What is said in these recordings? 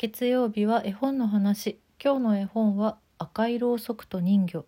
月曜日は絵本の話。今日の絵本は赤いろうそくと人魚。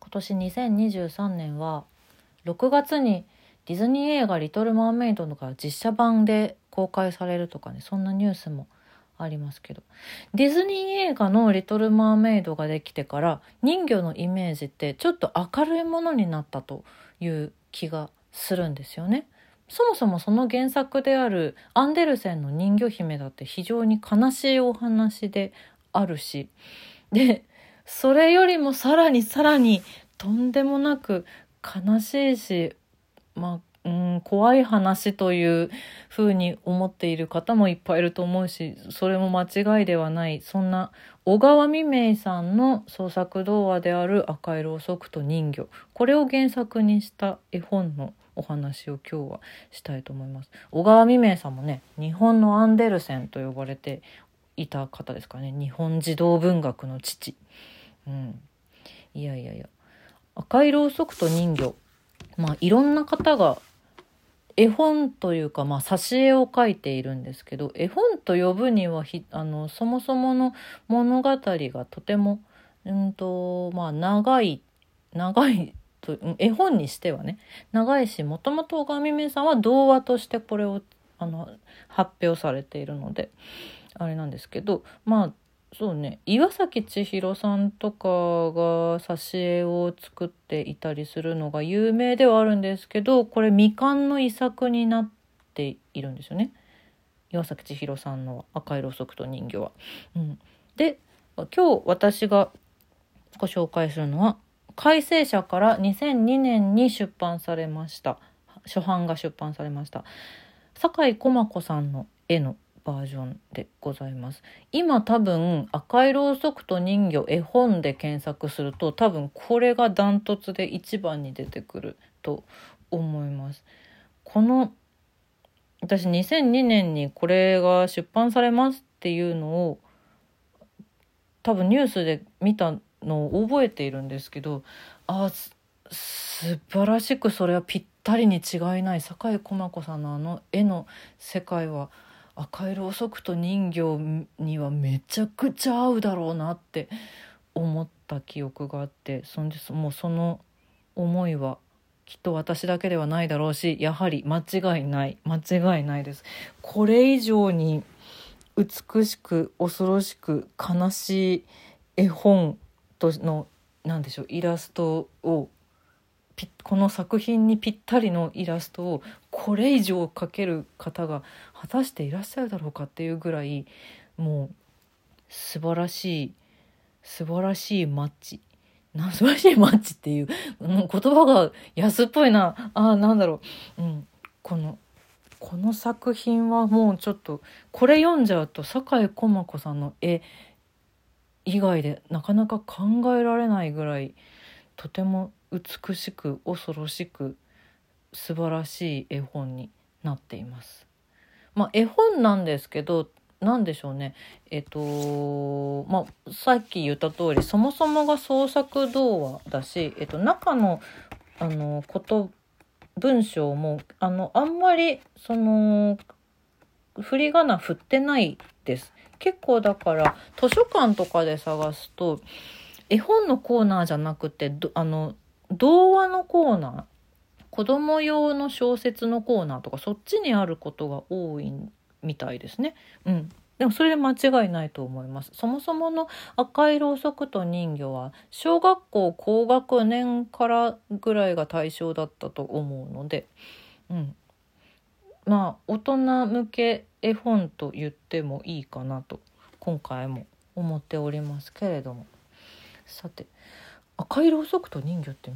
今年2023年は6月にディズニー映画「リトル・マーメイド」が実写版で公開されるとかねそんなニュースもありますけどディズニー映画の「リトル・マーメイド」ができてから人魚のイメージってちょっと明るいものになったという気がするんですよね。そもそもその原作であるアンデルセンの人魚姫だって非常に悲しいお話であるしでそれよりもさらにさらにとんでもなく悲しいしまあうん怖い話というふうに思っている方もいっぱいいると思うしそれも間違いではない。そんな小川未明さんの創作童話である「赤いろうそくと人魚」これを原作にした絵本のお話を今日はしたいと思います。小川未明さんもね日本のアンデルセンと呼ばれていた方ですかね。日本児童文学の父。うん、いやいやいや。赤いろうそくと人魚。まあいろんな方が絵本というか、まあ、挿絵を描いているんですけど絵本と呼ぶにはあのそもそもの物語がとても、うんとまあ、長い長いと絵本にしてはね長いしもともと小上目さんは童話としてこれをあの発表されているのであれなんですけどまあそうね。岩崎千尋さんとかが挿絵を作っていたりするのが有名ではあるんですけどこれ未完の遺作になっているんですよね。岩崎千尋さんの「赤いろうそくと人魚は」うん。で今日私がご紹介するのは改正社から2002年に出版されました。初版が出版されました。酒井駒子さんの絵のバージョンでございます。今多分赤いろうそくと人魚絵本で検索すると多分これがダントツで一番に出てくると思います。この私2002年にこれが出版されますっていうのを多分ニュースで見たのを覚えているんですけどあ素晴らしくそれはぴったりに違いない酒井駒子さんのあの絵の世界は赤いろうそくと人形にはめちゃくちゃ合うだろうなって思った記憶があってそんでもうその思いはきっと私だけではないだろうしやはり間違いない間違いないです。これ以上に美しく恐ろしく悲しい絵本との何でしょうイラストをこの作品にぴったりのイラストをこれ以上描ける方が果たしていらっしゃるだろうかっていうぐらいもう素晴らしい素晴らしいマッチ。な素晴らしいマッチっていう言葉が安っぽいな。あなんだろう、うん、このこの作品はもうちょっとこれ読んじゃうと酒井駒子さんの絵以外でなかなか考えられないぐらいとても美しく恐ろしく素晴らしい絵本になっています。まあ、絵本なんですけど何でしょうねえっとまあさっき言った通りそもそもが創作童話だし、えっと、中のあのこと文章もあのあんまりその振り仮名振ってないです。結構だから図書館とかで探すと絵本のコーナーじゃなくてあの童話のコーナー子供用の小説のコーナーとかそっちにあることが多いみたいですね。うん、でもそれで間違いないと思います。そもそもの赤いろうそくと人魚は小学校高学年からぐらいが対象だったと思うので、うん、まあ大人向け絵本と言ってもいいかなと今回も思っておりますけれどもさて赤いろうそくと人魚って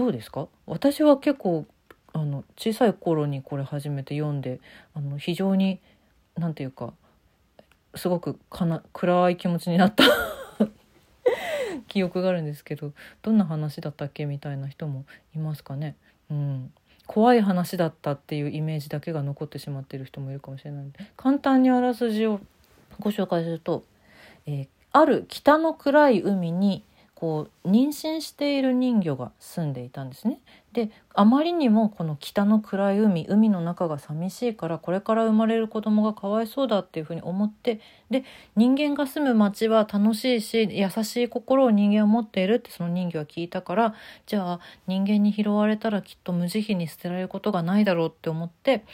どうですか？私は結構あの小さい頃にこれ初めて読んであの非常に何て言うかすごくかな暗い気持ちになった 記憶があるんですけどどんな話だったっけ？みたいな人もいますかね。うん、怖い話だったっていうイメージだけが残ってしまっている人もいるかもしれないので。簡単にあらすじをご紹介すると、えー、ある北の暗い海にこう妊娠している人魚が住んでいたんですね。であまりにもこの北の暗い海海の中が寂しいからこれから生まれる子供がかわいそうだっていうふうに思ってで人間が住む町は楽しいし優しい心を人間は持っているってその人魚は聞いたからじゃあ人間に拾われたらきっと無慈悲に捨てられることがないだろうって思って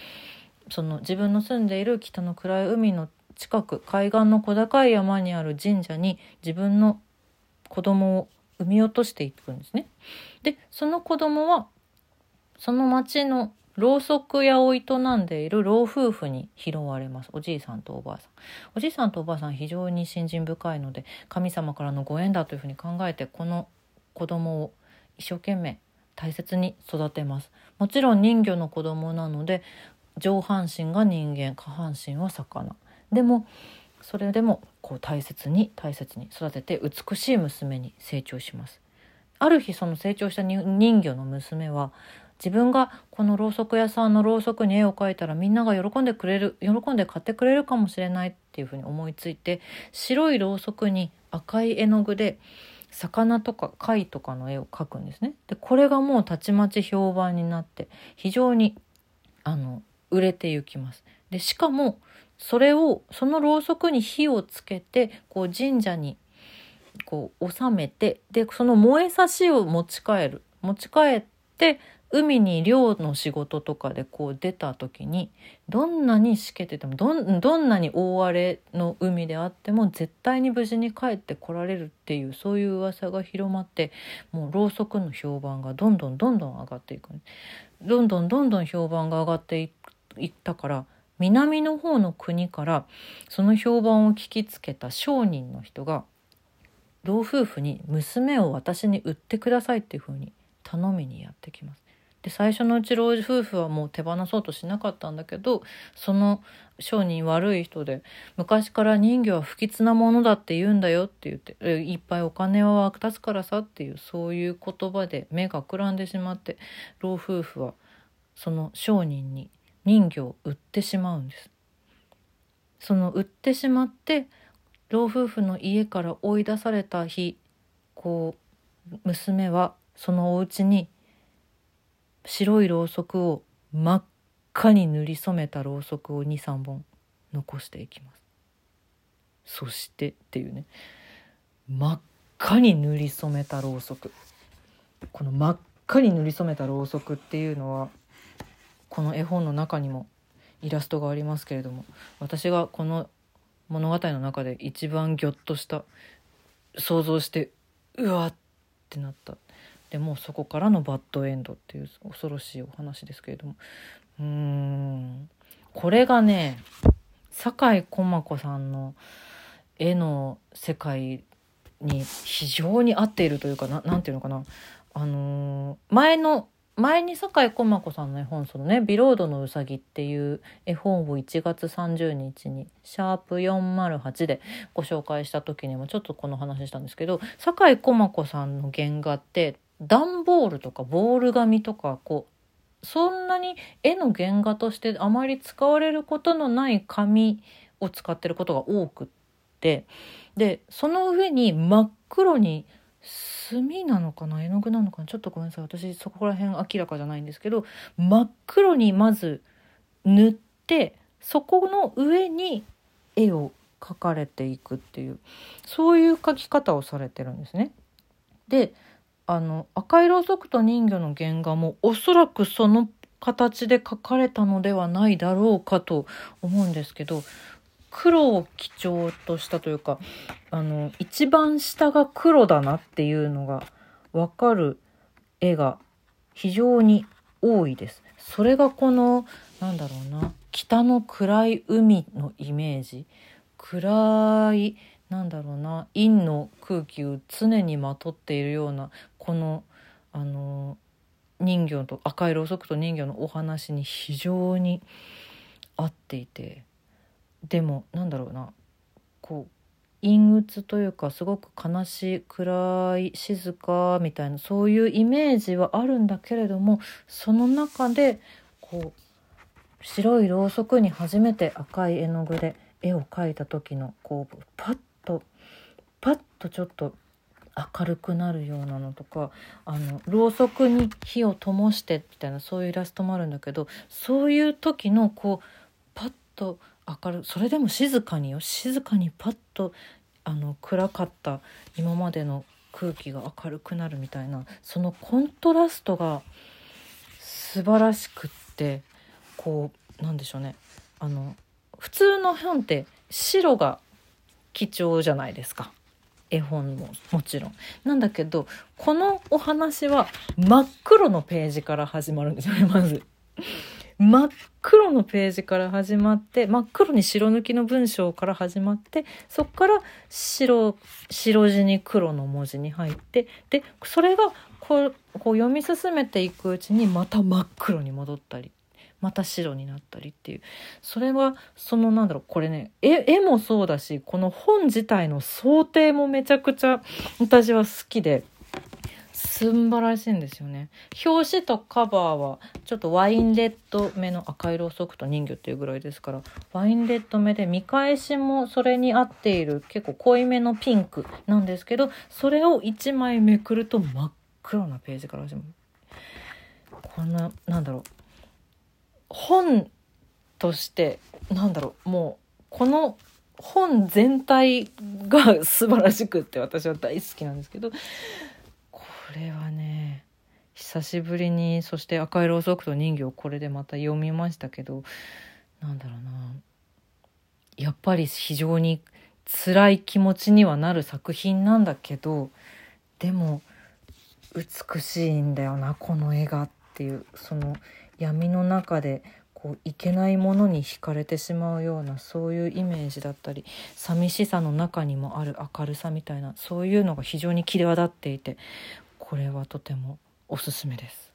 その自分の住んでいる北の暗い海の近く海岸の小高い山にある神社に自分の子供を産み落としていくんですね。でその子供はその町のろうそく屋を営んでいる老夫婦に拾われます。おじいさんとおばあさん。おじいさんとおばあさん非常に信心深いので神様からのご縁だというふうに考えてこの子供を一生懸命大切に育てます。もちろん人魚の子供なので上半身が人間下半身は魚。でもそれでもこう大切に大切に育てて美しい娘に成長しますある日その成長した人魚の娘は自分がこのろうそく屋さんのろうそくに絵を描いたらみんなが喜んでくれる喜んで買ってくれるかもしれないっていうふうに思いついて白いろうそくに赤い絵の具で魚とか貝とかの絵を描くんですね。でこれがもうたちまち評判になって非常にあの売れていきます。でしかもそれをそのろうそくに火をつけてこう神社にこう収めてでその燃えさしを持ち帰る。持ち帰って海に漁の仕事とかでこう出た時にどんなにしけててもどんどんなに大荒れの海であっても絶対に無事に帰ってこられるっていうそういう噂が広まってもうろうそくの評判がどんどんどんどん上がっていく。どんどんどんどん評判が上がっていったから南の方の国からその評判を聞きつけた商人の人が老夫婦に娘を私に売ってくださいっていうふうに頼みにやってきます。で最初のうち老夫婦はもう手放そうとしなかったんだけどその商人悪い人で昔から人魚は不吉なものだって言うんだよって言っていっぱいお金は湧くつからさっていうそういう言葉で目がくらんでしまって老夫婦はその商人に人魚を売ってしまうんです。その売ってしまって老夫婦の家から追い出された日こう娘はそのお家に白いろうそくを真っ赤に塗り染めたろうそくを23本残していきます。そしてっていうね。真っ赤に塗り染めたろうそく。この真っ赤に塗り染めたろうそくっていうのはこの絵本の中にもイラストがありますけれども私がこの物語の中で一番ギョッとした想像してうわってなった。でもそこからのバッドエンドっていう恐ろしいお話ですけれども。うーん。これがね酒井駒子さんの絵の世界に非常に合っているというかななんていうのかな。あのー、前の前に酒井駒子さんの絵本そのね「ビロードのうさぎ」っていう絵本を1月30日にシャープ408でご紹介した時にもちょっとこの話したんですけど酒井駒子さんの原画って段ボールとかボール紙とかこうそんなに絵の原画としてあまり使われることのない紙を使ってることが多くってでその上に真っ黒に墨なのかな？絵の具なのかな？ちょっとごめんなさい。私そこら辺明らかじゃないんですけど真っ黒にまず塗ってそこの上に絵を描かれていくっていうそういう描き方をされてるんですね。であの赤いろうそくと人魚の原画もおそらくその形で描かれたのではないだろうかと思うんですけど黒を基調としたというかあの一番下が黒だなっていうのが分かる絵が非常に多いです。それがこのなんだろうな北の暗い海のイメージ暗いなんだろうな陰の空気を常にまとっているようなこのあの人魚と赤いろうそくと人魚のお話に非常に合っていてでもなんだろうな。こう陰鬱というかすごく悲しい暗い静かみたいなそういうイメージはあるんだけれどもその中でこう白いろうそくに初めて赤い絵の具で絵を描いた時のこうパッとパッとちょっと明るくなるようなのとかあのろうそくに火を灯してみたいなそういうイラストもあるんだけどそういう時のこうパッと明るそれでも静かによ静かにパッとあの暗かった今までの空気が明るくなるみたいなそのコントラストが素晴らしくってこうなんでしょうねあの普通の本って白が貴重じゃないですか絵本ももちろん。なんだけどこのお話は真っ黒のページから始まるんですよねまず。真っ黒のページから始まって真っ黒に白抜きの文章から始まってそっから白白地に黒の文字に入ってでそれがこうこう読み進めていくうちにまた真っ黒に戻ったりまた白になったりっていうそれはそのなんだろうこれね絵もそうだしこの本自体の想定もめちゃくちゃ私は好きで。素晴らしいんですよね。表紙とカバーはちょっとワインレッド目の赤色ソフト人魚っていうぐらいですからワインレッド目で見返しもそれに合っている結構濃いめのピンクなんですけどそれを1枚めくると真っ黒なページから始まる。こんななんだろう。本としてなんだろう。もうこの本全体が素晴らしくって私は大好きなんですけどれはね久しぶりにそして赤いろうそくと人形これでまた読みましたけどなんだろうな。やっぱり非常に辛い気持ちにはなる作品なんだけどでも美しいんだよなこの絵がっていうその闇の中でこういけないものに惹かれてしまうようなそういうイメージだったり寂しさの中にもある明るさみたいなそういうのが非常に際立っていてこれはとてもおすすめです。